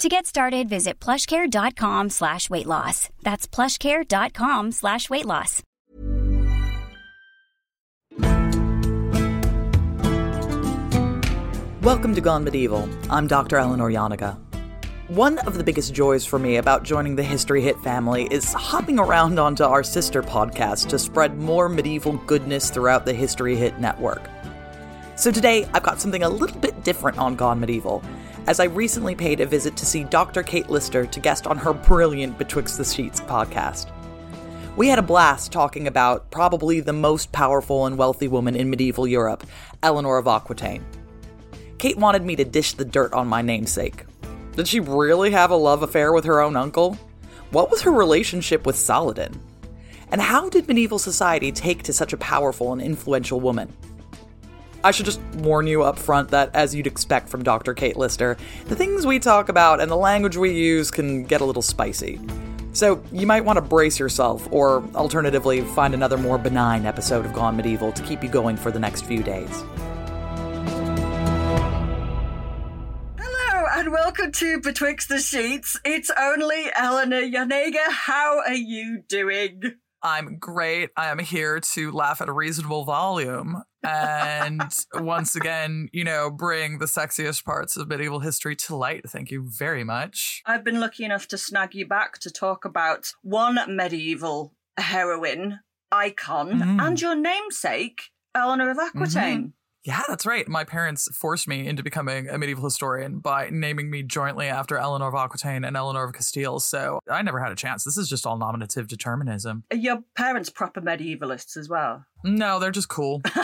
To get started, visit plushcare.com slash weight loss. That's plushcare.com slash weight loss. Welcome to Gone Medieval. I'm Dr. Eleanor Janega. One of the biggest joys for me about joining the History Hit family is hopping around onto our sister podcast to spread more medieval goodness throughout the History Hit network. So today, I've got something a little bit different on Gone Medieval, as I recently paid a visit to see Dr. Kate Lister to guest on her brilliant Betwixt the Sheets podcast. We had a blast talking about probably the most powerful and wealthy woman in medieval Europe, Eleanor of Aquitaine. Kate wanted me to dish the dirt on my namesake. Did she really have a love affair with her own uncle? What was her relationship with Saladin? And how did medieval society take to such a powerful and influential woman? I should just warn you up front that, as you'd expect from Dr. Kate Lister, the things we talk about and the language we use can get a little spicy. So, you might want to brace yourself, or alternatively, find another more benign episode of Gone Medieval to keep you going for the next few days. Hello and welcome to Betwixt the Sheets. It's only Eleanor Janega. How are you doing? I'm great. I am here to laugh at a reasonable volume and once again, you know, bring the sexiest parts of medieval history to light. Thank you very much. I've been lucky enough to snag you back to talk about one medieval heroine icon Mhm. and your namesake, Eleanor of Aquitaine. Yeah, that's right. My parents forced me into becoming a medieval historian by naming me jointly after Eleanor of Aquitaine and Eleanor of Castile. So I never had a chance. This is just all nominative determinism. Are Your parents proper medievalists as well. No, they're just cool.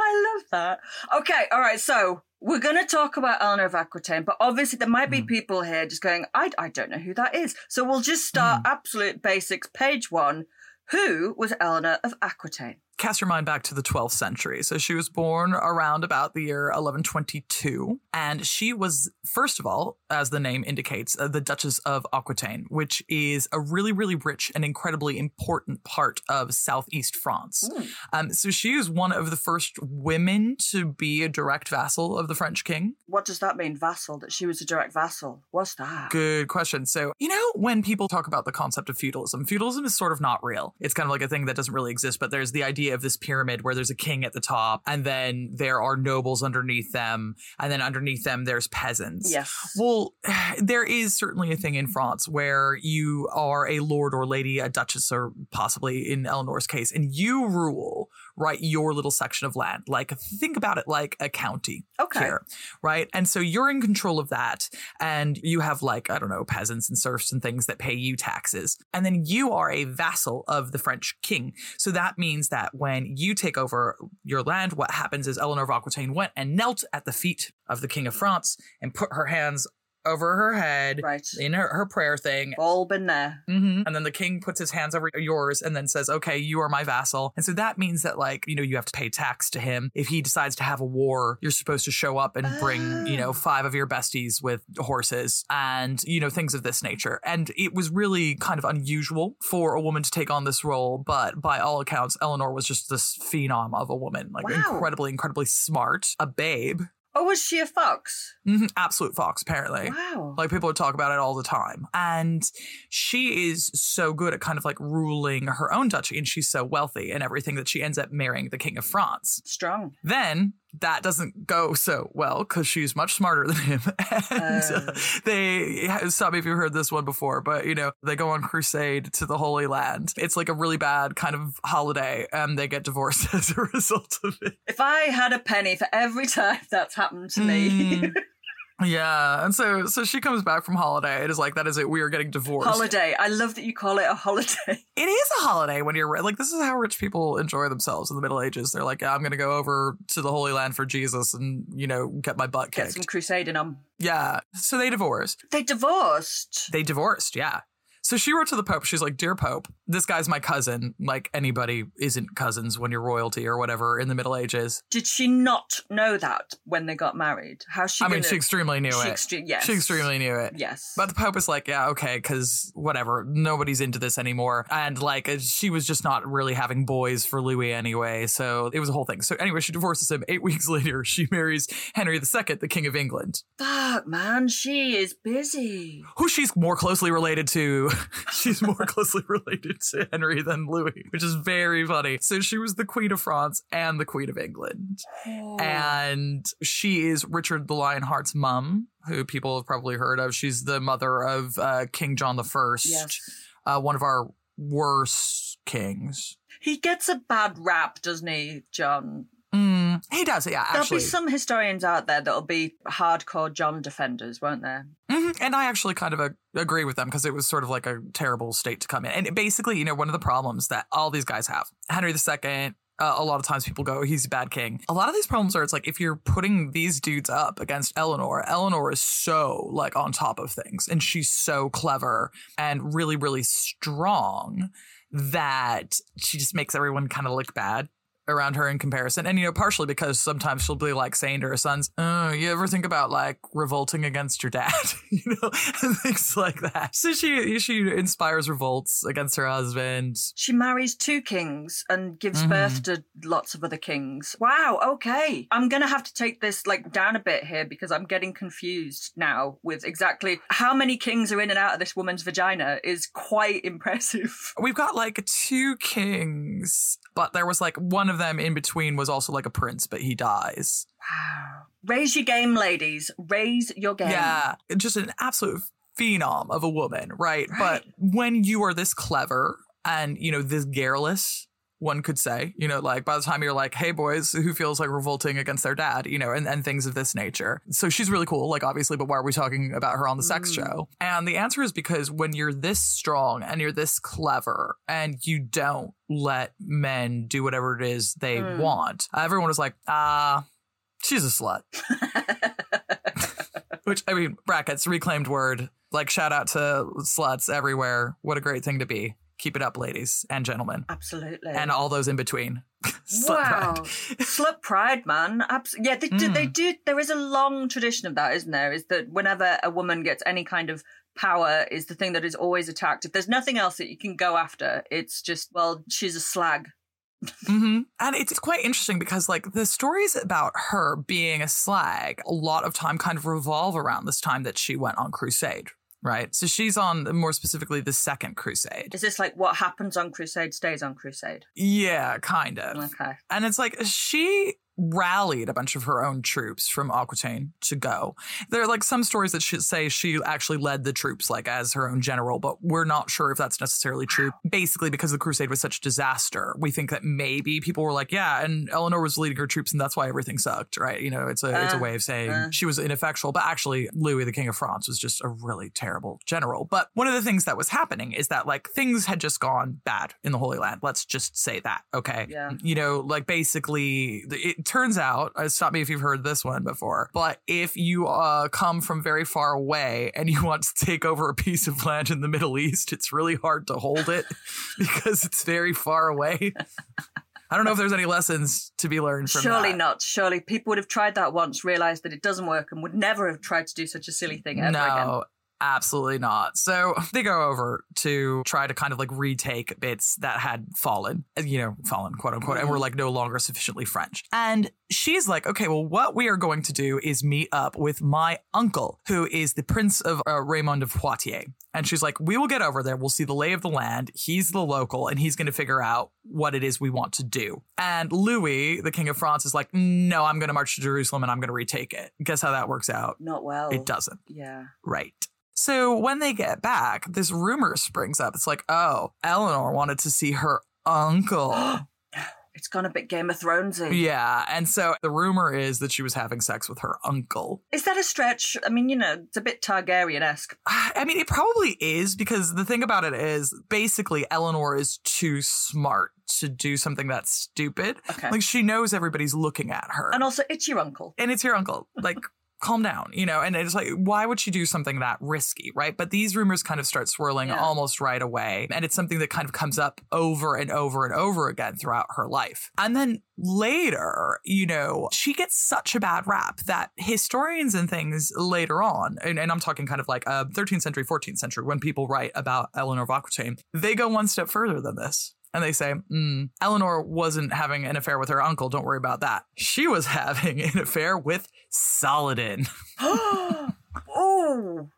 I love that. Okay, all right. So we're going to talk about Eleanor of Aquitaine, but obviously there might be Mm. people here just going, I, I don't know who that is. So we'll just start absolute basics. Page one. Who was Eleanor of Aquitaine? Cast your mind back to the 12th century. So she was born around about the year 1122. And she was, first of all, as the name indicates, uh, the Duchess of Aquitaine, which is a really, really rich and incredibly important part of southeast France. Um, so she is one of the first women to be a direct vassal of the French king. What does that mean, vassal? That she was a direct vassal? What's that? Good question. So, you know, when people talk about the concept of feudalism, feudalism is sort of not real. It's kind of like a thing that doesn't really exist, but there's the idea of this pyramid where there's a king at the top, and then there are nobles underneath them, and then underneath them there's peasants. Yes. Well, there is certainly a thing in France where you are a lord or lady, a duchess, or possibly in Eleanor's case, and you rule, right, your little section of land. Like, think about it like a county Okay. here, right? And so you're in control of that, and you have, like, I don't know, peasants and serfs and things that pay you taxes. And then you are a vassal of the French king. So that means that when you take over your land, what happens is Eleanor of Aquitaine went and knelt at the feet of the King of France and put her hands over her head Right. in her, her prayer thing. All been there. hmm And then the king puts his hands over yours and then says, okay, you are my vassal. And so that means that, like, you know, you have to pay tax to him. If he decides to have a war, you're supposed to show up and bring, you know, Oh. five of your besties with horses and, you know, things of this nature. And it was really kind of unusual for a woman to take on this role. But by all accounts, Eleanor was just this phenom of a woman, like Wow. incredibly, incredibly smart, a babe. Oh, was she a fox? Mhm, Absolute fox, apparently. Wow. Like people would talk about it all the time. And she is so good at kind of like ruling her own duchy and she's so wealthy and everything that she ends up marrying the king of France. Strong. Then that doesn't go so well because she's much smarter than him. and uh, Oh. they stop me if you've heard this one before, but you know, they go on crusade to the Holy Land. It's like a really bad kind of holiday, and they get divorced as a result of it. If I had a penny for every time that's happened to me. Mm. Yeah, and so so she comes back from holiday. It is like that is it. We are getting divorced. holiday. I love that you call it a holiday. It is a holiday when you're like this is how rich people enjoy themselves in the Middle Ages. They're like, yeah, I'm going to go over to the Holy Land for Jesus and you know get my butt kicked. Get some crusading on. Yeah. So they divorced. They divorced. They divorced. Yeah. So she wrote to the Pope. She's like, Dear Pope, this guy's my cousin. Like anybody isn't cousins when you're royalty or whatever in the Middle Ages. Did she not know that when they got married? How she? I mean, she extremely knew she it. extre- yes. She extremely knew it. Yes. But the Pope was like, yeah, okay, because whatever, nobody's into this anymore. And like, uh, she was just not really having boys for Louis anyway. So it was a whole thing. So anyway, she divorces him. Eight weeks later, she marries Henry II, the King of England, Fuck, man, she is busy. who she's more closely related to. she's more closely related to Henry than Louis, which is very funny. So she was the Queen of France and the Queen of England. And she is Richard the Lionheart's mum, who people have probably heard of. She's the mother of uh, King John the First, Yes. uh, one of our worst kings. He gets a bad rap, doesn't he, John? Mm, he does, yeah, There'll be some historians out there that'll be hardcore John defenders, won't there? Mhm, And I actually kind of agree with them because it was sort of like a terrible state to come in. And basically, you know, one of the problems that all these guys have, Henry II, uh, a lot of times people go, he's a bad king. A lot of these problems are, it's like if you're putting these dudes up against Eleanor, Eleanor is so like on top of things and she's so clever and really, really strong that she just makes everyone kind of look bad around her in comparison. And, you know, partially because sometimes she'll be like saying to her sons, Oh, you ever think about like revolting against your dad? you know, and things like that. So she she inspires revolts against her husband. She marries two kings and gives Mhm. birth to lots of other kings. Wow, okay. I'm going to have to take this like down a bit here because I'm getting confused now with exactly how many kings are in and out of this woman's vagina is quite impressive. We've got like two kings, but there was like one of them in between was also like a prince, but he dies. Wow. Raise your game, ladies. Raise your game. Yeah, just an absolute phenom of a woman, right? Right. But when you are this clever and, you know, this garrulous, one could say, you know, like by the time you're like, hey, boys, who feels like revolting against their dad, you know, and, and things of this nature. So she's really cool, like, obviously, but why are we talking about her on the sex Mm. show? And the answer is because when you're this strong and you're this clever and you don't let men do whatever it is they Mm. want, everyone was like, ah, she's a slut. Which I mean, brackets, reclaimed word. Like shout out to sluts everywhere. What a great thing to be. Keep it up, ladies and gentlemen, Absolutely. and all those in between. Slut wow. pride. Slut pride, man. Abs- yeah, they do, they Mm. do. There is a long tradition of that, isn't there? Is that whenever a woman gets any kind of power, is the thing that is always attacked. If there's nothing else that you can go after, it's just well, she's a slag. hmm And it's quite interesting because, like, the stories about her being a slag a lot of time kind of revolve around this time that she went on crusade, right? So she's on more specifically the second crusade. Is this like what happens on crusade stays on crusade? Yeah, kind of. Okay. And it's like she rallied a bunch of her own troops from Aquitaine to go. There are like some stories that should say she actually led the troops like as her own general, but we're not sure if that's necessarily true. Basically, because the crusade was such a disaster, we think that maybe people were like, yeah, and Eleanor was leading her troops and that's why everything sucked, right? You know, it's a it's a Uh, way of saying uh. she was ineffectual, but actually Louis the King of France was just a really terrible general. But one of the things that was happening is that like things had just gone bad in the Holy Land. Let's just say that, okay? Yeah. You know, like basically, it turns out, uh, stop me if you've heard this one before, but if you uh, come from very far away and you want to take over a piece of land in the Middle East, it's really hard to hold it because it's very far away. I don't know if there's any lessons to be learned from that. Surely that. not. Surely people would have tried that once, realized that it doesn't work, and would never have tried to do such a silly thing ever no, again. Absolutely not. So they go over to try to kind of like retake bits that had fallen, you know, fallen, quote unquote, and were like no longer sufficiently French. And she's like, okay, well, what we are going to do is meet up with my uncle, who is the Prince of uh, Raymond of Poitiers. And she's like, We will get over there. We'll see the lay of the land. He's the local and he's going to figure out what it is we want to do. And Louis, the King of France, is like, No, I'm going to march to Jerusalem and I'm going to retake it. Guess how that works out? Not well. It doesn't. Yeah. Right. So when they get back, this rumor springs up. It's like, oh, Eleanor wanted to see her uncle. It's gone a bit Game of Thronesy. yeah. And so the rumor is that she was having sex with her uncle. Is that a stretch? I mean, you know, it's a bit Targaryen esque. I mean, it probably is because the thing about it is basically Eleanor is too smart to do something that's stupid. Okay. Like she knows everybody's looking at her. And also, it's your uncle. and it's your uncle. Like, calm down, you know? And it's like, why would she do something that risky, right? But these rumors kind of start swirling Yeah. almost right away. And it's something that kind of comes up over and over and over again throughout her life. And then later, you know, she gets such a bad rap that historians and things later on, and, and I'm talking kind of like uh, 13th century, 14th century, when people write about Eleanor of Aquitaine, they go one step further than this. And they say, mm, Eleanor wasn't having an affair with her uncle. Don't worry about that. She was having an affair with Saladin, oh,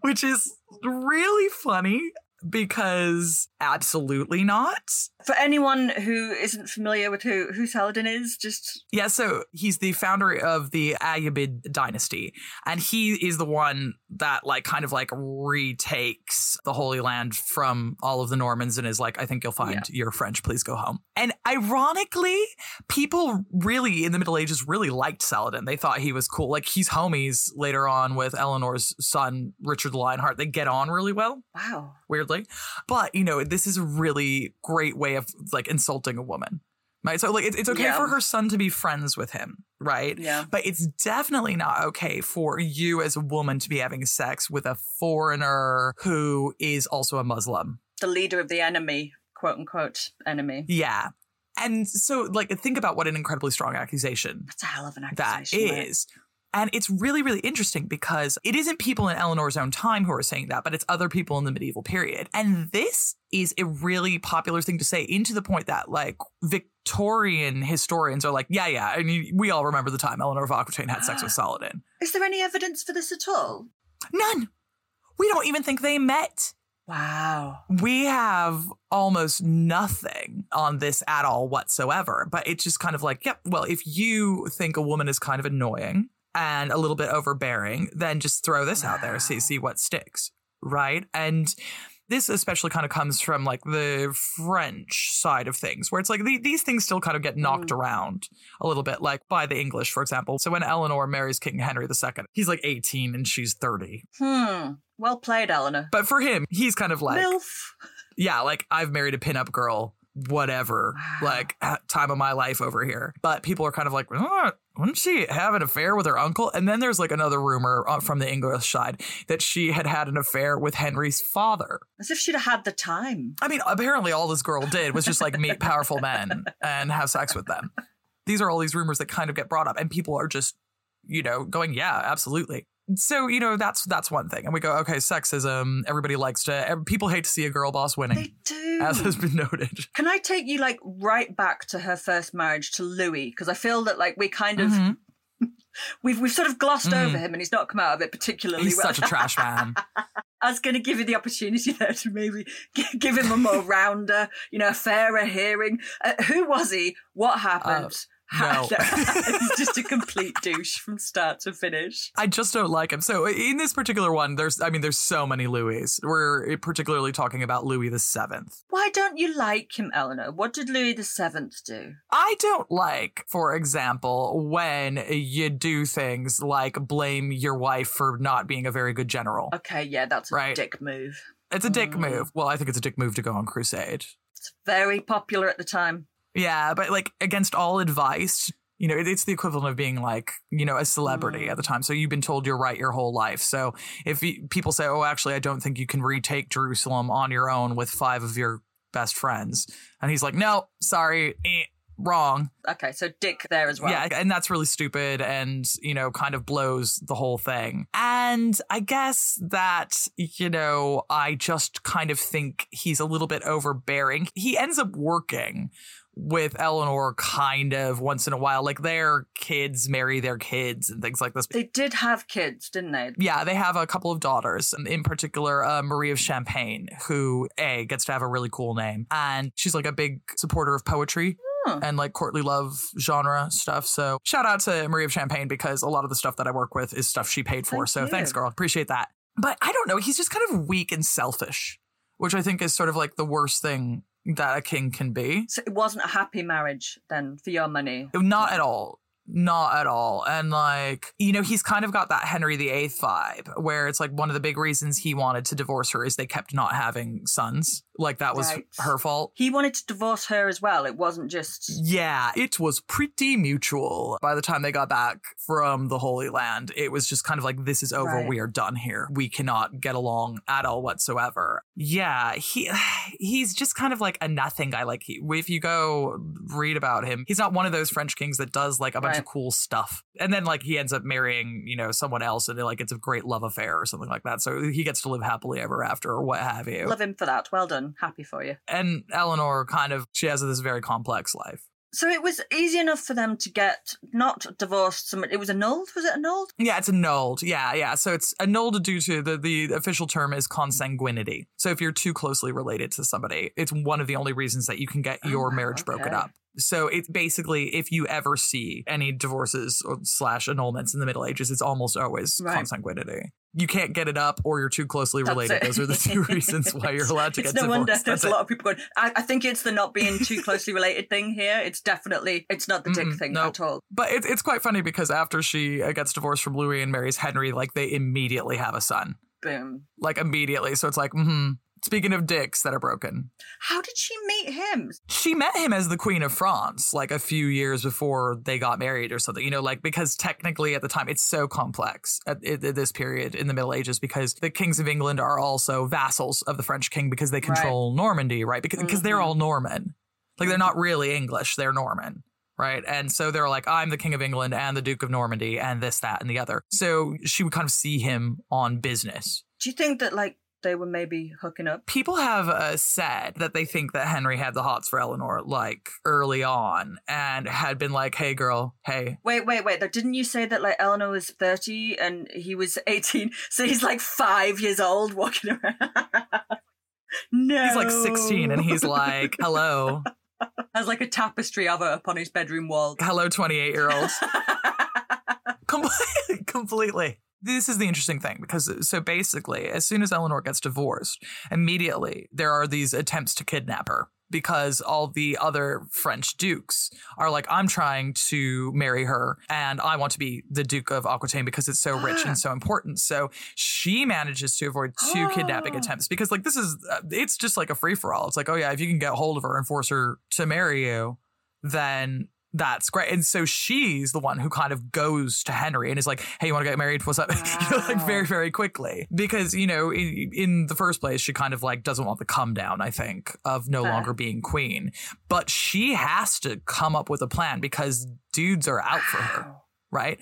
which is really funny because absolutely not. for anyone who isn't familiar with who who Saladin is, just Yeah, so he's the founder of the Ayyubid dynasty, and he is the one that like kind of like retakes the Holy Land from all of the Normans and is like, I think you'll find you're French, please go home. And ironically, people really in the Middle Ages really liked Saladin. They thought he was cool. Like he's homies later on with Eleanor's son, Richard the Lionheart. They get on really well wow. Weirdly. But you know, this is a really great way of like insulting a woman. Right. So like it's, it's okay Yeah. for her son to be friends with him, right? Yeah. But it's definitely not okay for you as a woman to be having sex with a foreigner who is also a Muslim. The leader of the enemy, quote unquote enemy. Yeah. And so like think about what an incredibly strong accusation That's a hell of an that accusation. right? is. And it's really, really interesting because it isn't people in Eleanor's own time who are saying that, but it's other people in the medieval period. And this is a really popular thing to say, into the point that, like, Victorian historians are like, yeah, yeah. I mean, we all remember the time Eleanor of Aquitaine had sex with Saladin. Is there any evidence for this at all? None. We don't even think they met. Wow. We have almost nothing on this at all whatsoever. But it's just kind of like, yep, well, if you think a woman is kind of annoying and a little bit overbearing, then just throw this out there, see see what sticks. Right. And this especially kind of comes from like the French side of things, where it's like the, these things still kind of get knocked around a little bit, like by the English, for example. So when Eleanor marries King Henry II, he's like 18 and she's 30. Hmm. Well played, Eleanor. But for him, he's kind of like, MILF. yeah, like I've married a pinup girl, whatever, like time of my life over here. But people are kind of like, "Oh, wouldn't she have an affair with her uncle? And then there's like another rumor uh, from the English side that she had had an affair with Henry's father. As if she'd have had the time. I mean, apparently all this girl did was just like meet powerful men and have sex with them. These are all these rumors that kind of get brought up, and people are just, you know, going, yeah, absolutely. So you know that's that's one thing, and we go, okay, sexism. Everybody likes to. People hate to see a girl boss winning They do. as has been noted. Can I take you like right back to her first marriage to Louis? Because I feel that like we kind of Mhm. we've we've sort of glossed over him and he's not come out of it particularly He's well. He's such a trash man. I was going to give you the opportunity there to maybe give him a more rounder, you know, a fairer hearing. Uh, who was he? What happened? No. He's just a complete douche from start to finish. I just don't like him. So in this particular one, there's, I mean, there's so many Louis. We're particularly talking about Louis the Seventh. Why don't you like him, Eleanor? What did Louis the Seventh do? I don't like, for example, when you do things like blame your wife for not being a very good general. Okay, yeah, that's a Right. dick move. It's a dick Mm. move. Well, I think it's a dick move to go on crusade. It's very popular at the time. Yeah, but like against all advice, you know, it, it's the equivalent of being like, you know, a celebrity at the time. So you've been told you're right your whole life. So if you, people say, oh, actually, I don't think you can retake Jerusalem on your own with five of your best friends. And he's like, no, sorry, eh, wrong. Okay, so dick there as well. Yeah, and that's really stupid and, you know, kind of blows the whole thing. And I guess that, you know, I just kind of think he's a little bit overbearing. He ends up working with Eleanor kind of once in a while. Like their kids marry their kids and things like this. They did have kids, didn't they? Yeah, they have a couple of daughters, And in particular, uh, Marie of Champagne, who, A, gets to have a really cool name. And she's like a big supporter of poetry. And like courtly love genre stuff. So shout out to Marie of Champagne because a lot of the stuff that I work with is stuff she paid for. Thank so thanks, girl. Appreciate that. But I don't know. He's just kind of weak and selfish, which I think is sort of like the worst thing that a king can be. So it wasn't a happy marriage then for your money. Not at all. Not at all. And like, you know, he's kind of got that Henry VIII vibe where it's like one of the big reasons he wanted to divorce her is they kept not having sons. Like that was Right. her fault. He wanted to divorce her as well. It wasn't just Yeah, it was pretty mutual. By the time they got back from the Holy Land, it was just kind of like, this is over. Right. We are done here. We cannot get along at all whatsoever. Yeah, he he's just kind of like a nothing guy. Like, he, if you go read about him, he's not one of those French kings that does like a bunch Right. of cool stuff. And then like he ends up marrying, you know, someone else and like it's a great love affair or something like that. So he gets to live happily ever after or what have you. love him for that. Well done. Happy for you. and Eleanor kind of, she has this very complex life. So it was easy enough for them to get not divorced. It was annulled. Was it annulled? Yeah, it's annulled. Yeah, yeah. So it's annulled due to the the official term is consanguinity. So if you're too closely related to somebody, it's one of the only reasons that you can get Oh, your wow, marriage broken up. So it's basically if you ever see any divorces or slash annulments in the Middle Ages, it's almost always Right. consanguinity. You can't get it up, or you're too closely related. Those are the two reasons why you're allowed to get no divorced. wonder there's That's a it. lot of people going. I, I think it's the not being too closely related thing here. It's definitely it's not the dick Mm-mm, thing no. at all. But it, it's quite funny because after she uh, gets divorced from Louis and marries Henry, like they immediately have a son. Boom. like immediately. So it's like, hmm. Speaking of dicks that are broken, How did she meet him? she met him as the Queen of France like a few years before they got married or something, you know, like because technically at the time it's so complex at, at, at this period in the Middle Ages because the kings of England are also vassals of the French king because they control Normandy, right? Because, because they're mm-hmm. all Norman. Like they're not really English, they're Norman. Right. And so they're like, I'm the King of England and the Duke of Normandy and this, that, and the other. So she would kind of see him on business. Do you think that like they were maybe hooking up? people have uh, said that they think that Henry had the hots for Eleanor like early on and had been like, hey, girl, hey. Wait, wait, wait. Didn't you say that like Eleanor was thirty and he was eighteen? So he's like five years old walking around. no, He's like 16 and he's like, hello, has like a tapestry of her up on his bedroom wall. hello, 28 year olds. Com- completely. This is the interesting thing because so basically, as soon as Eleanor gets divorced, immediately there are these attempts to kidnap her because all the other French dukes are like, I'm trying to marry her and I want to be the Duke of Aquitaine because it's so rich and so important. So she manages to avoid two kidnapping attempts because, like, this is, uh, it's just like a free for all. It's like, oh, yeah, if you can get hold of her and force her to marry you, then that's great. And so she's the one who kind of goes to Henry and is like, hey, you want to get married? What's up? You know, like very, very quickly. Because, you know, in, in the first place, she kind of like doesn't want the come down, I think, of no Fair. longer being queen. But she has to come up with a plan because dudes are out for her, right?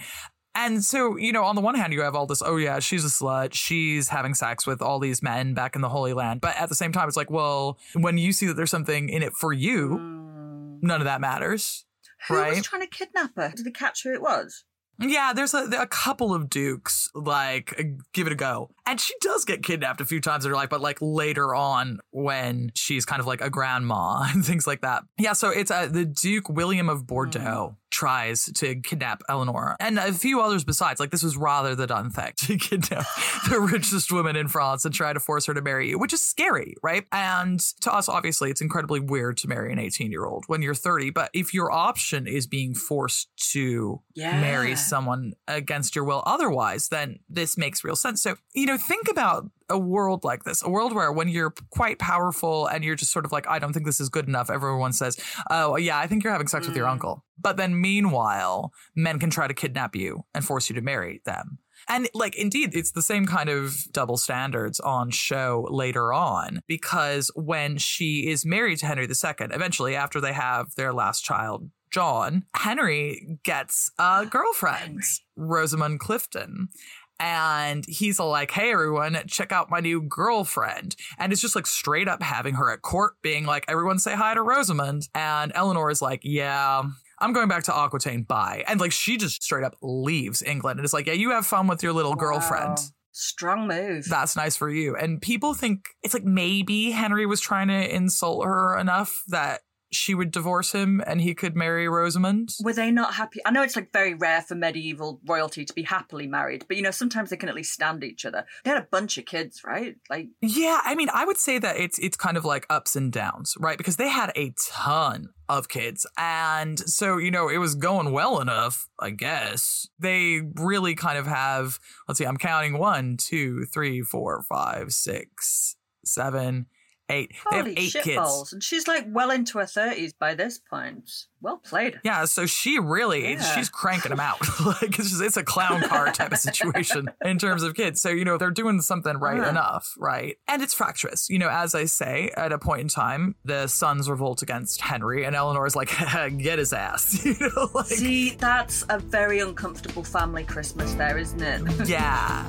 And so, you know, on the one hand, you have all this, oh, yeah, she's a slut. She's having sex with all these men back in the Holy Land. But at the same time, it's like, well, when you see that there's something in it for you, Mm. none of that matters. Who was trying to kidnap her? Did they catch who it was? Yeah, there's a, a couple of dukes, like, uh, give it a go. And she does get kidnapped a few times in her life, but like later on when she's kind of like a grandma and things like that. Yeah, so it's uh, the Duke William of Bordeaux tries to kidnap Eleanor and a few others besides. Like, this was rather the done thing to kidnap the richest woman in France and try to force her to marry you, which is scary, right? And to us, obviously, it's incredibly weird to marry an 18 year old when you're 30. But if your option is being forced to Yeah. marry someone against your will otherwise, then this makes real sense. So, you know, think about a world like this, a world where when you're quite powerful and you're just sort of like, I don't think this is good enough, everyone says, Oh, yeah, I think you're having sex with your Mm. uncle. But then meanwhile, men can try to kidnap you and force you to marry them. And like, indeed, it's the same kind of double standards on show later on because when she is married to Henry II, eventually after they have their last child, John, Henry gets a girlfriend, Rosamund Clifton. And he's like, hey, everyone, check out my new girlfriend. And it's just like straight up having her at court being like, everyone say hi to Rosamund. And Eleanor is like, yeah, I'm going back to Aquitaine. Bye. And like she just straight up leaves England and it's like, yeah, you have fun with your little girlfriend. Strong move. That's nice for you. And people think it's like maybe Henry was trying to insult her enough that she would divorce him and he could marry Rosamund. Were they not happy? I know it's like very rare for medieval royalty to be happily married, but you know, sometimes they can at least stand each other. They had a bunch of kids, right? Like Yeah, I mean, I would say that it's it's kind of like ups and downs, right? Because they had a ton of kids. And so, you know, it was going well enough, I guess. They really kind of have, let's see, I'm counting one, two, three, four, five, six, seven, eight. They have holy eight shit kids. balls. And she's like well into her thirties by this point. Well played. Yeah, so she really Yeah. she's cranking them out. like it's just, it's a clown car type of situation in terms of kids. So you know they're doing something right Uh-huh. enough, right? And it's fractious. You know, as I say, at a point in time, the sons revolt against Henry, and Eleanor's like, get his ass. You know, like See, that's a very uncomfortable family Christmas there, isn't it? yeah.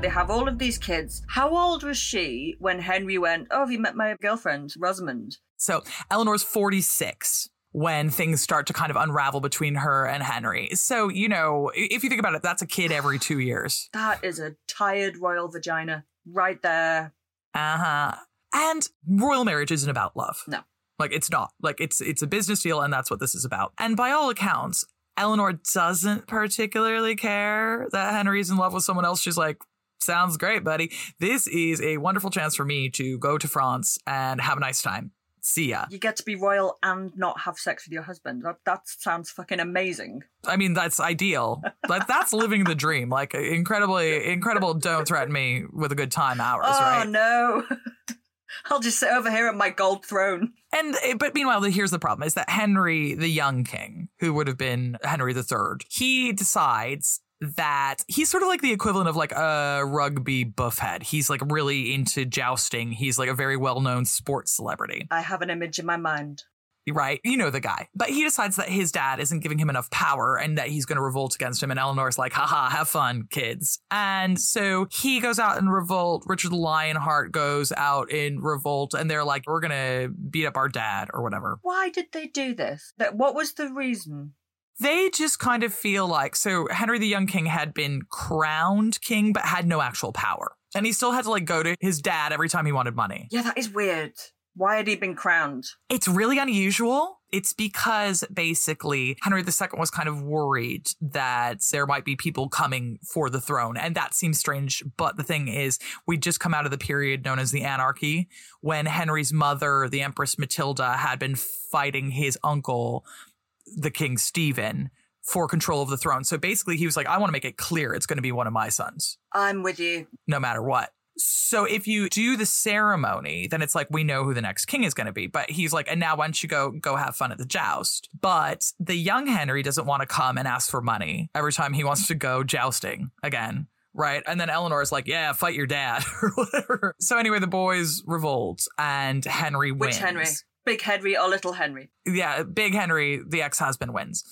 They have all of these kids. How old was she when Henry went, Oh, have you met my girlfriend, Rosamond? So Eleanor's 46 when things start to kind of unravel between her and Henry. So, you know, if you think about it, that's a kid every two years. That is a tired royal vagina right there. Uh huh. And royal marriage isn't about love. No. Like it's not. Like it's it's a business deal, and that's what this is about. And by all accounts, Eleanor doesn't particularly care that Henry's in love with someone else. She's like, sounds great, buddy. This is a wonderful chance for me to go to France and have a nice time. See ya. You get to be royal and not have sex with your husband. That, that sounds fucking amazing. I mean, that's ideal. Like that's living the dream. Like incredibly, incredible. Don't threaten me with a good time hours, right? oh, right? no. I'll just sit over here at my gold throne. And eh, but meanwhile, here's the problem: is that Henry, the young king, who would have been Henry III, he decides that he's sort of like the equivalent of like a rugby buffhead. He's like really into jousting. He's like a very well-known sports celebrity. I have an image in my mind. right? You know the guy. But he decides that his dad isn't giving him enough power and that he's going to revolt against him. And Eleanor's like, haha, have fun, kids. And so he goes out in revolt. Richard Lionheart goes out in revolt. And they're like, we're going to beat up our dad or whatever. Why did they do this? That What was the reason? They just kind of feel like so Henry the Young King had been crowned king, but had no actual power. And he still had to like go to his dad every time he wanted money. Yeah, that is weird. Why had he been crowned? It's really unusual. It's because basically Henry II was kind of worried that there might be people coming for the throne. And that seems strange. But the thing is, we just come out of the period known as the anarchy when Henry's mother, the Empress Matilda, had been fighting his uncle, the King Stephen, for control of the throne. So basically, he was like, I want to make it clear it's going to be one of my sons, I'm with you. no matter what. So if you do the ceremony, then it's like we know who the next king is going to be. But he's like, and now why don't you go go have fun at the joust? But the young Henry doesn't want to come and ask for money every time he wants to go jousting again. Right. And then Eleanor is like, yeah, fight your dad or whatever. So anyway, the boys revolt and Henry wins. Which Henry? Big Henry or Little Henry? yeah, Big Henry, the ex husband, wins.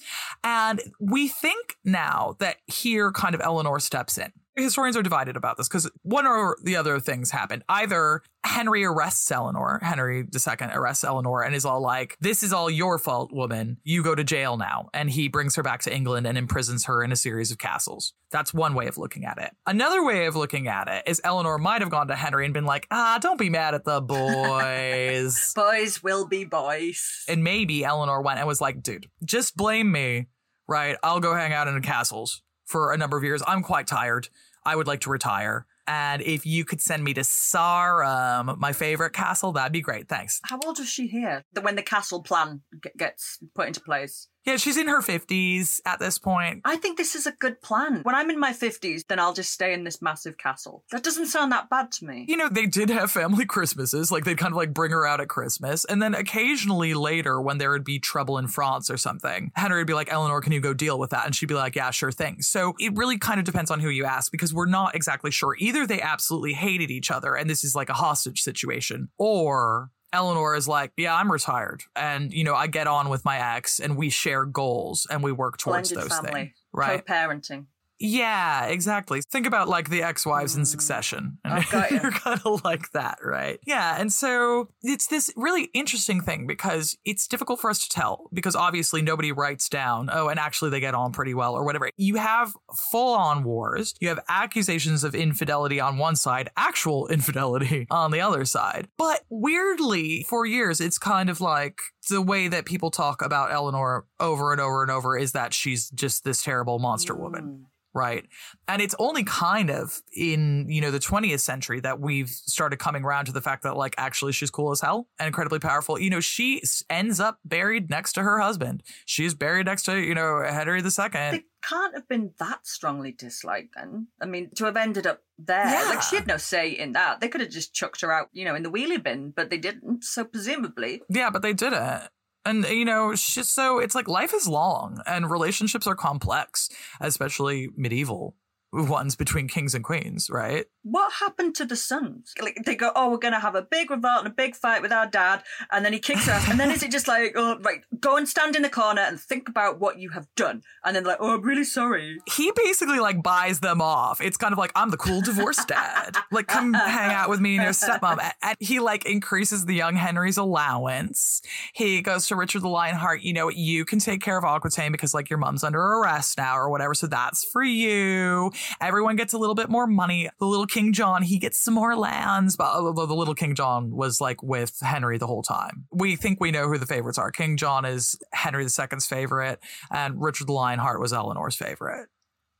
And we think now that here kind of Eleanor steps in. Historians are divided about this because one or the other things happen. Either Henry arrests Eleanor, Henry II arrests Eleanor and is all like, This is all your fault, woman. You go to jail now. And he brings her back to England and imprisons her in a series of castles. That's one way of looking at it. Another way of looking at it is Eleanor might have gone to Henry and been like, Ah, don't be mad at the boys. Boys will be boys. And maybe Eleanor went and was like, dude, just blame me, right? I'll go hang out in the castles for a number of years. I'm quite tired. I would like to retire. And if you could send me to Sarum, my favorite castle, that'd be great. Thanks. How old is she here? When the castle plan gets put into place. Yeah, she's in her 50s at this point. I think this is a good plan. When I'm in my 50s, then I'll just stay in this massive castle. That doesn't sound that bad to me. You know, they did have family Christmases. Like, they'd kind of like bring her out at Christmas. And then occasionally later, when there would be trouble in France or something, Henry would be like, Eleanor, can you go deal with that? And she'd be like, yeah, sure thing. So it really kind of depends on who you ask because we're not exactly sure. Either they absolutely hated each other and this is like a hostage situation, or Eleanor is like, yeah, I'm retired. And, you know, I get on with my ex and we share goals and we work towards Blended those family. things. Right. Co-parenting. Yeah, exactly. Think about like the ex-wives in succession. Mm. I've got you. You're kind of like that, right? Yeah. And so it's this really interesting thing because it's difficult for us to tell because obviously nobody writes down, oh, and actually they get on pretty well or whatever. You have full on wars. You have accusations of infidelity on one side, actual infidelity on the other side. But weirdly, for years, it's kind of like the way that people talk about Eleanor over and over and over is that she's just this terrible monster woman right and it's only kind of in you know the 20th century that we've started coming around to the fact that like actually she's cool as hell and incredibly powerful you know she ends up buried next to her husband she's buried next to you know henry ii They can't have been that strongly disliked then. I mean, to have ended up there, Yeah. like she had no say in that. They could have just chucked her out, you know, in the wheelie bin, but they didn't. So presumably, yeah but they didn't and you know so it's like life is long and relationships are complex especially medieval ones between kings and queens right what happened to the sons? Like they go, oh, we're gonna have a big revolt and a big fight with our dad, and then he kicks us, and then is it just like, oh, right, go and stand in the corner and think about what you have done, and then like, oh, I'm really sorry. he basically like buys them off. It's kind of like I'm the cool divorced dad. Like come hang out with me and your stepmom. And he like increases the young Henry's allowance. He goes to Richard the Lionheart. You know, you can take care of Aquitaine because like your mom's under arrest now or whatever. So that's for you. Everyone gets a little bit more money. The little King John, he gets some more lands. But although the little King John was like with Henry the whole time. We think we know who the favorites are. King John is Henry II's favorite, and Richard the Lionheart was Eleanor's favorite.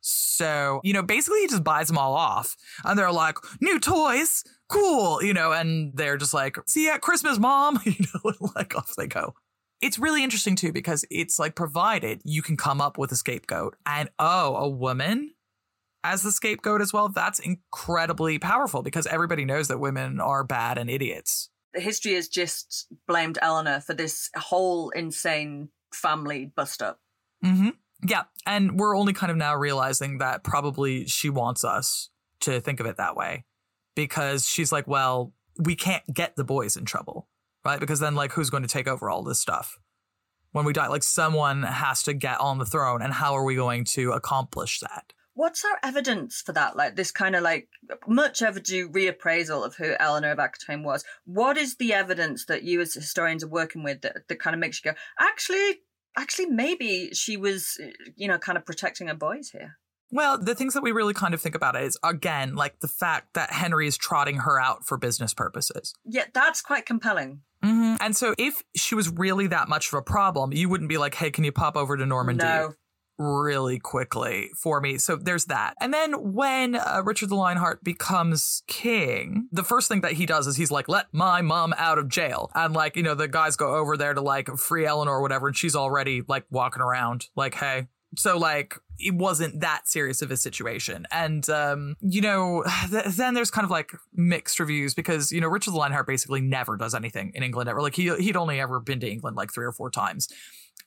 So, you know, basically he just buys them all off. And they're like, new toys, cool, you know, and they're just like, see you at Christmas, mom, you know, like off they go. It's really interesting too because it's like provided you can come up with a scapegoat and oh, a woman as the scapegoat as well, that's incredibly powerful because everybody knows that women are bad and idiots. The history has just blamed Eleanor for this whole insane family bust up. Mm-hmm. Yeah. And we're only kind of now realizing that probably she wants us to think of it that way because she's like, well, we can't get the boys in trouble, right? Because then, like, who's going to take over all this stuff when we die? Like, someone has to get on the throne, and how are we going to accomplish that? What's our evidence for that? Like this kind of like much overdue reappraisal of who Eleanor of Aquitaine was. What is the evidence that you as historians are working with that, that kind of makes you go, actually, actually, maybe she was, you know, kind of protecting her boys here? Well, the things that we really kind of think about is, again, like the fact that Henry is trotting her out for business purposes. Yeah, that's quite compelling. hmm And so if she was really that much of a problem, you wouldn't be like, hey, can you pop over to Normandy? No. Really quickly for me. So there's that. And then when uh, Richard the Lionheart becomes king, the first thing that he does is he's like, let my mom out of jail. And like, you know, the guys go over there to like free Eleanor or whatever. And she's already like walking around like, hey, so like it wasn't that serious of a situation and um you know th- then there's kind of like mixed reviews because you know richard the lionheart basically never does anything in england ever like he, he'd only ever been to england like three or four times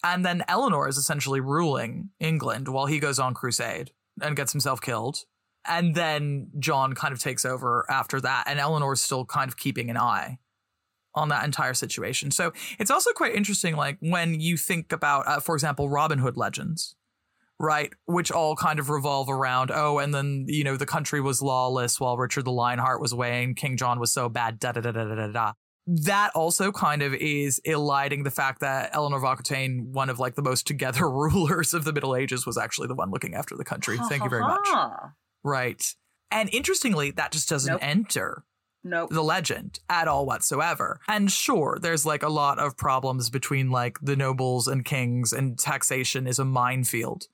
and then eleanor is essentially ruling england while he goes on crusade and gets himself killed and then john kind of takes over after that and eleanor's still kind of keeping an eye on that entire situation so it's also quite interesting like when you think about uh, for example robin hood legends right? Which all kind of revolve around, oh, and then, you know, the country was lawless while Richard the Lionheart was away and King John was so bad, da da da da da da. That also kind of is eliding the fact that Eleanor of Aquitaine, one of like the most together rulers of the Middle Ages, was actually the one looking after the country. Thank you very much. Right. And interestingly, that just doesn't Nope. enter Nope. the legend at all whatsoever. And sure, there's like a lot of problems between like the nobles and kings, and taxation is a minefield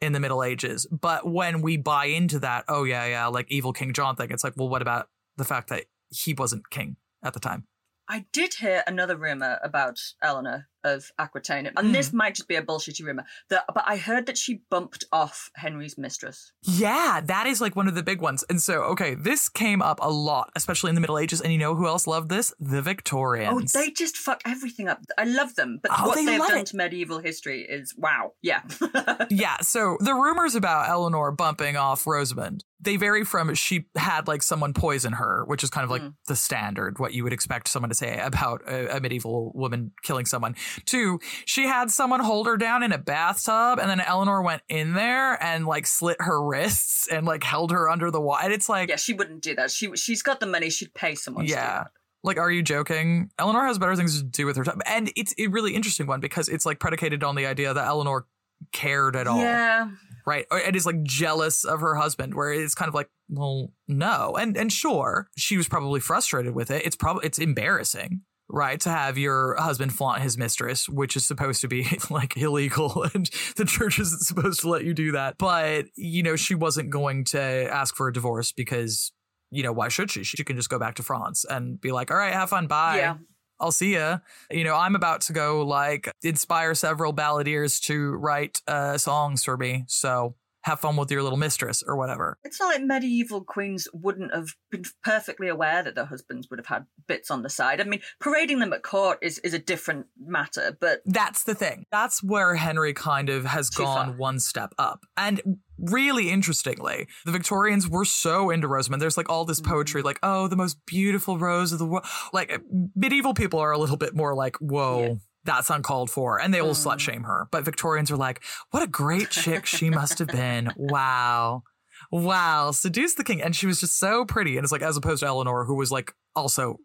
in the Middle Ages. But when we buy into that, oh yeah, yeah, like evil King John thing, it's like, well, what about the fact that he wasn't king at the time? I did hear another rumor about Eleanor of Aquitaine, and Hmm. this might just be a bullshitty rumor. That, but I heard that she bumped off Henry's mistress. Yeah, that is like one of the big ones. And so, okay, this came up a lot, especially in the Middle Ages. And you know who else loved this? The Victorians. Oh, they just fuck everything up. I love them, but Oh, what they they've love done it. to medieval history is wow. Yeah. yeah, so the rumors about Eleanor bumping off Rosamund, they vary from she had like someone poison her, which is kind of like Mm. the standard, what you would expect someone to say about a, a medieval woman killing someone, to she had someone hold her down in a bathtub and then Eleanor went in there and like slit her wrists and like held her under the water. It's like, yeah, she wouldn't do that. She she's got the money. She'd pay someone. to do yeah. that. Like, are you joking? Eleanor has better things to do with her time. And it's a really interesting one because it's like predicated on the idea that Eleanor cared at all Yeah. Right? And is like jealous of her husband where it's kind of like well no. And and sure she was probably frustrated with it. It's probably it's embarrassing right to have your husband flaunt his mistress which is supposed to be like illegal and the church isn't supposed to let you do that. But you know she wasn't going to ask for a divorce because you know why should she? She can just go back to france and be like all right have fun bye. Yeah. I'll see ya. You know, I'm about to go like inspire several balladeers to write uh, songs for me. So have fun with your little mistress or whatever. It's not like medieval queens wouldn't have been perfectly aware that their husbands would have had bits on the side. I mean, parading them at court is, is a different matter, but That's the thing. That's where Henry kind of has gone far. one step up. And really interestingly, the Victorians were so into Rosamund. There's like all this mm-hmm. poetry, like, oh, the most beautiful rose of the world. Like medieval people are a little bit more like, whoa. Yeah. That's uncalled for. And they will slut Mm. shame her. But Victorians are like, what a great chick she must have been. Wow. Wow. Seduced the king. And she was just so pretty. And it's like, as opposed to Eleanor, who was like also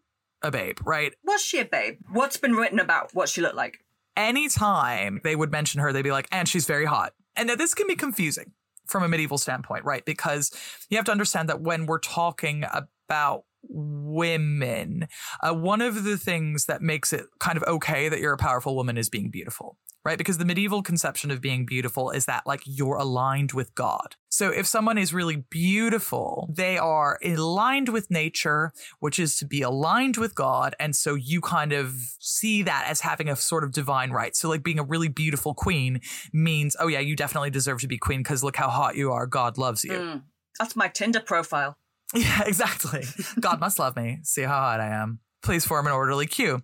a babe, right? was she a babe? What's been written about what she looked like? anytime they would mention her, they'd be like, and she's very hot. And now this can be confusing from a medieval standpoint, right? Because you have to understand that when we're talking about women, uh, one of the things that makes it kind of okay that you're a powerful woman is being beautiful. Right? Because the medieval conception of being beautiful is that like you're aligned with God. So if someone is really beautiful, they are aligned with nature, which is to be aligned with God. And so you kind of see that as having a sort of divine right. So like being a really beautiful queen means, oh yeah, you definitely deserve to be queen because look how hot you are. God loves you. Mm, that's my Tinder profile. Yeah, exactly. God must love me. See how hot I am. Please form an orderly queue.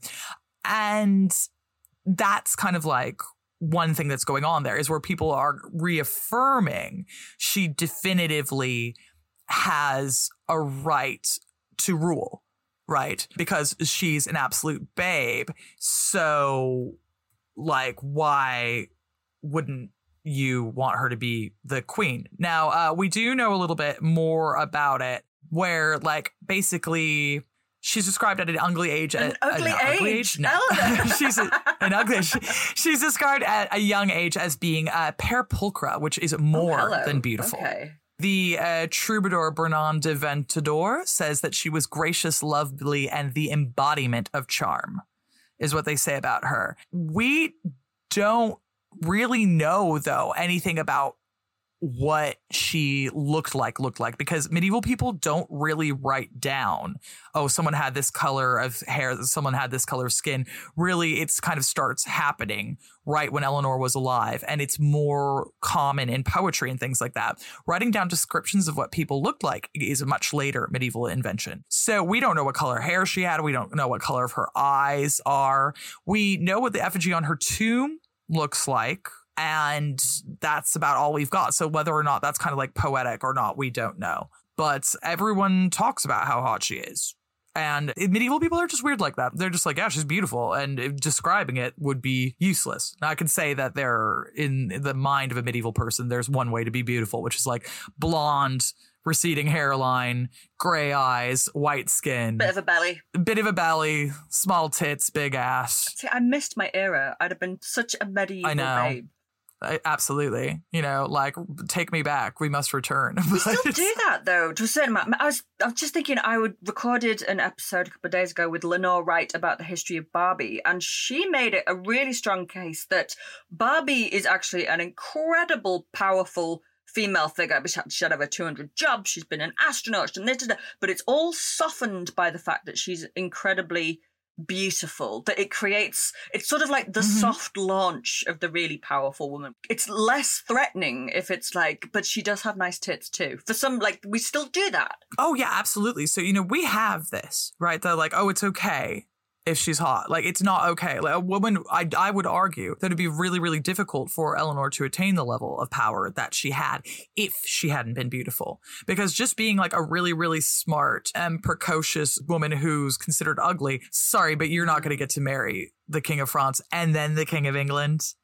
And that's kind of like one thing that's going on there is where people are reaffirming she definitively has a right to rule, right? Because she's an absolute babe. So, like, why wouldn't you want her to be the queen? Now, uh, we do know a little bit more about it, where, like, basically. She's described at an ugly age. An at, ugly age? No, she's a, an ugly. She, she's described at a young age as being a perpulchra, which is more Oh, than beautiful. Okay. The uh, troubadour Bernard de Ventadour says that she was gracious, lovely, and the embodiment of charm. is what they say about her. We don't really know though anything about what she looked like looked like because medieval people don't really write down oh someone had this color of hair someone had this color of skin. Really it's kind of starts happening right when eleanor was alive and it's more common in poetry and things like that. Writing down descriptions of what people looked like is a much later medieval invention. So we don't know what color hair she had we don't know what color of her eyes are. We know what the effigy on her tomb looks like and that's about all we've got. So whether or not that's kind of like poetic or not, we don't know. But everyone talks about how hot she is. And medieval people are just weird like that. They're just like, yeah, she's beautiful. And describing it would be useless. Now, I can say that they're in the mind of a medieval person, there's one way to be beautiful, which is like blonde, receding hairline, gray eyes, white skin, Bit of a belly. bit of a belly, small tits, big ass. See, I missed my era. I'd have been such a medieval I know. babe. I- absolutely. You know, like take me back. We must return. We still do that though, to a certain amount. I was, I was just thinking. I would recorded an episode a couple of days ago with Lenore Wright about the history of Barbie, and she made it a really strong case that Barbie is actually an incredible, powerful female figure. She had, she had over 200 jobs. She's been an astronaut. Done this, but it's all softened by the fact that she's incredibly beautiful that it creates it's sort of like the mm-hmm. soft launch of the really powerful woman. It's less threatening if it's like but she does have nice tits too. For some like we still do that. Oh yeah, absolutely. So you know we have this right. They're like, oh, it's okay if she's hot. Like it's not okay. Like a woman, I I would argue that it'd be really really difficult for Eleanor to attain the level of power that she had if she hadn't been beautiful. Because just being like a really really smart and precocious woman who's considered ugly, sorry, but you're not going to get to marry the king of France and then the king of England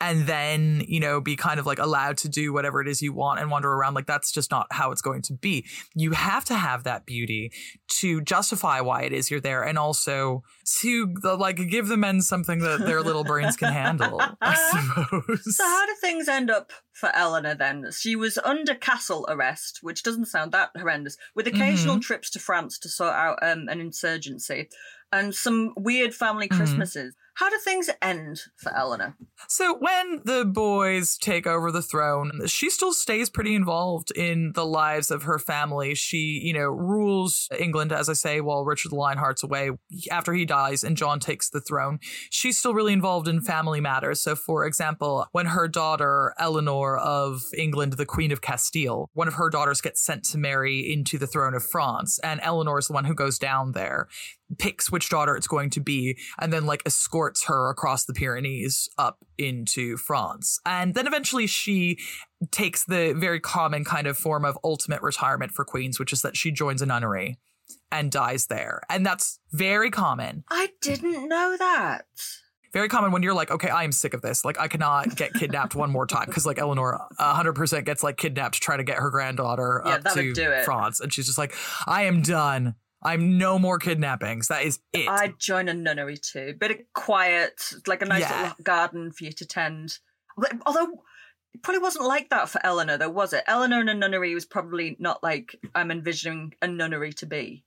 and then you know be kind of like allowed to do whatever it is you want and wander around. Like that's just not how it's going to be. You have to have that beauty to justify why it is you're there and also to the, like give the men something that their little brains can handle i suppose. So how do things end up for eleanor then? She was under castle arrest which doesn't sound that horrendous with occasional trips to france to sort out um, an insurgency and some weird family christmases how do things end for eleanor So when the boys take over the throne, she still stays pretty involved in the lives of her family. She, you know, rules England, as I say, while Richard the Lionheart's away. After he dies and John takes the throne, she's still really involved in family matters. So, for example, when her daughter Eleanor of England, the Queen of Castile, one of her daughters gets sent to marry into the throne of France, and Eleanor is the one who goes down there picks which daughter it's going to be and then like escorts her across the Pyrenees up into France. And then eventually she takes the very common kind of form of ultimate retirement for queens, which is that she joins a nunnery and dies there. And that's very common. i didn't know that Very common when you're like, okay, I am sick of this. Like, I cannot get kidnapped one more time because, like, Eleanor 100% gets like kidnapped to try to get her granddaughter Yeah, up to would do it. France, and she's just like, I am done. I'm no more kidnappings. That is it. I'd join a nunnery too. Bit of quiet, like a nice Yeah. little garden for you to tend. Although it probably wasn't like that for Eleanor, though, was it? Eleanor in a nunnery was probably not like I'm envisioning a nunnery to be.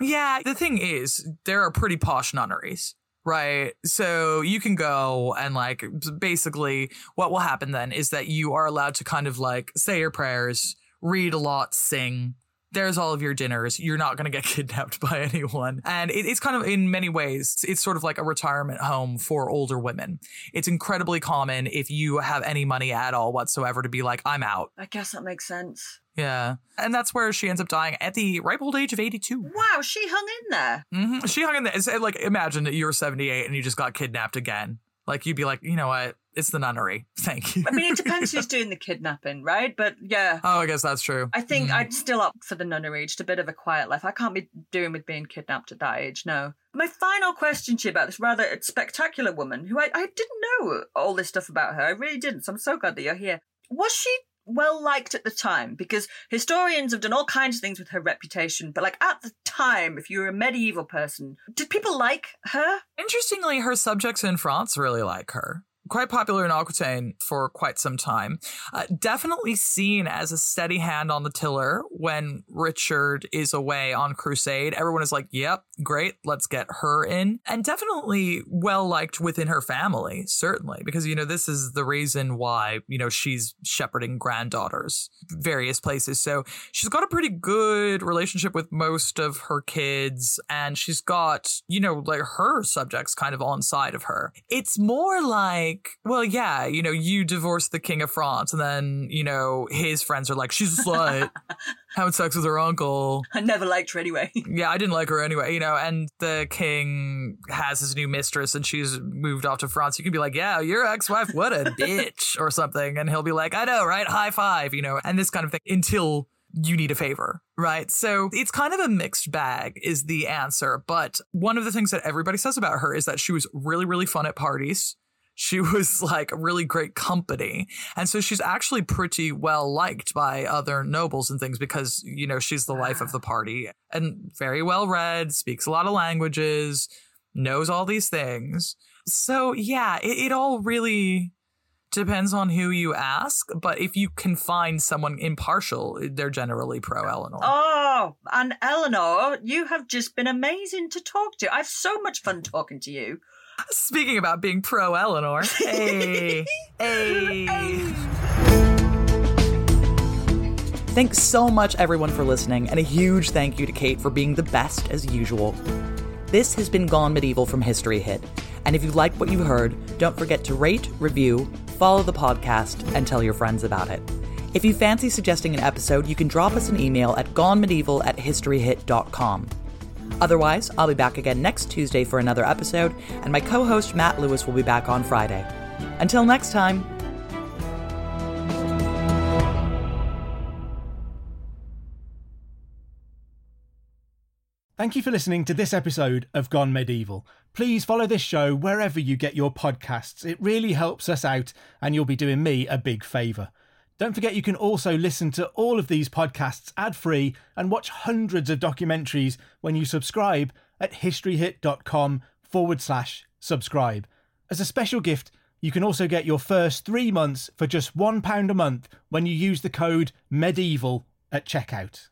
Yeah, the thing is, there are pretty posh nunneries, right? So you can go and like basically what will happen then is that you are allowed to kind of like say your prayers, read a lot, sing. There's all of your dinners. You're not going to get kidnapped by anyone. And it, it's kind of, in many ways, it's sort of like a retirement home for older women. It's incredibly common if you have any money at all whatsoever to be like, I'm out. I guess that makes sense. Yeah. And that's where she ends up dying at the ripe old age of 82. Wow, she hung in there. hmm She hung in there. It's, like, imagine that you're 78 and you just got kidnapped again. Like, you'd be like, you know what? It's the nunnery. Thank you. I mean, it depends who's doing the kidnapping, right? But yeah. oh, I guess that's true. I think Mhm. I'd still up for the nunnery, just a bit of a quiet life. I can't be doing with being kidnapped at that age, no. My final question to you about this rather spectacular woman, who I, I didn't know all this stuff about her. I really didn't. So I'm so glad that you're here. Was she well liked at the time? Because historians have done all kinds of things with her reputation, but like at the time, if you were a medieval person, did people like her? Interestingly, her subjects in France really like her. Quite popular in Aquitaine for quite some time. Uh, definitely seen as a steady hand on the tiller when Richard is away on crusade. Everyone is like, yep, great, let's get her in. And definitely well liked within her family, certainly, because, you know, this is the reason why, you know, she's shepherding granddaughters various places. So she's got a pretty good relationship with most of her kids, and she's got, you know, like her subjects kind of on side of her. It's more like, well, yeah, you know, you divorce the king of France, and then, you know, his friends are like, she's a slut, having sex with her uncle. I never liked her anyway. Yeah, I didn't like her anyway, you know, and the king has his new mistress and she's moved off to France. You can be like, yeah, your ex wife, what a bitch, or something. And he'll be like, I know, right? High five, you know, and this kind of thing until you need a favor, right? So it's kind of a mixed bag, is the answer. But one of the things that everybody says about her is that she was really, really fun at parties. She was like a really great company. And so she's actually pretty well liked by other nobles and things because, you know, she's the life of the ah. party and very well read, speaks a lot of languages, knows all these things. So yeah, it, it all really depends on who you ask. But if you can find someone impartial, they're generally pro Eleanor. Oh, and Eleanor, you have just been amazing to talk to. I've so much fun talking to you. Speaking about being pro Eleanor, hey, hey. Thanks so much, everyone, for listening, and a huge thank you to Kate for being the best as usual. This has been Gone Medieval from History Hit, and if you like what you heard, don't forget to rate, review, follow the podcast, and tell your friends about it. If you fancy suggesting an episode, you can drop us an email at gonemedieval at historyhit.com. Otherwise, I'll be back again next Tuesday for another episode, and my co host Matt Lewis will be back on Friday. Until next time. Thank you for listening to this episode of Gone Medieval. Please follow this show wherever you get your podcasts. It really helps us out, and you'll be doing me a big favour. Don't forget you can also listen to all of these podcasts ad free and watch hundreds of documentaries when you subscribe at historyhit.com forward slash subscribe. As a special gift, you can also get your first three months for just £1 a month when you use the code MEDIEVAL at checkout.